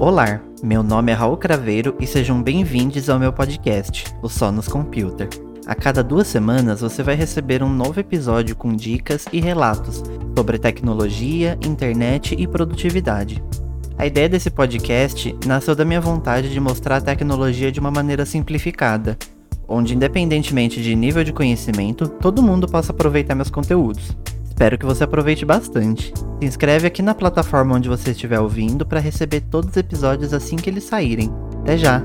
Olá, meu nome é Raul Craveiro e sejam bem-vindos ao meu podcast, o Sonos Computer. A cada duas semanas você vai receber um novo episódio com dicas e relatos sobre tecnologia, internet e produtividade. A ideia desse podcast nasceu da minha vontade de mostrar a tecnologia de uma maneira simplificada, onde, independentemente de nível de conhecimento, todo mundo possa aproveitar meus conteúdos. Espero que você aproveite bastante. Se inscreve aqui na plataforma onde você estiver ouvindo para receber todos os episódios assim que eles saírem. Até já!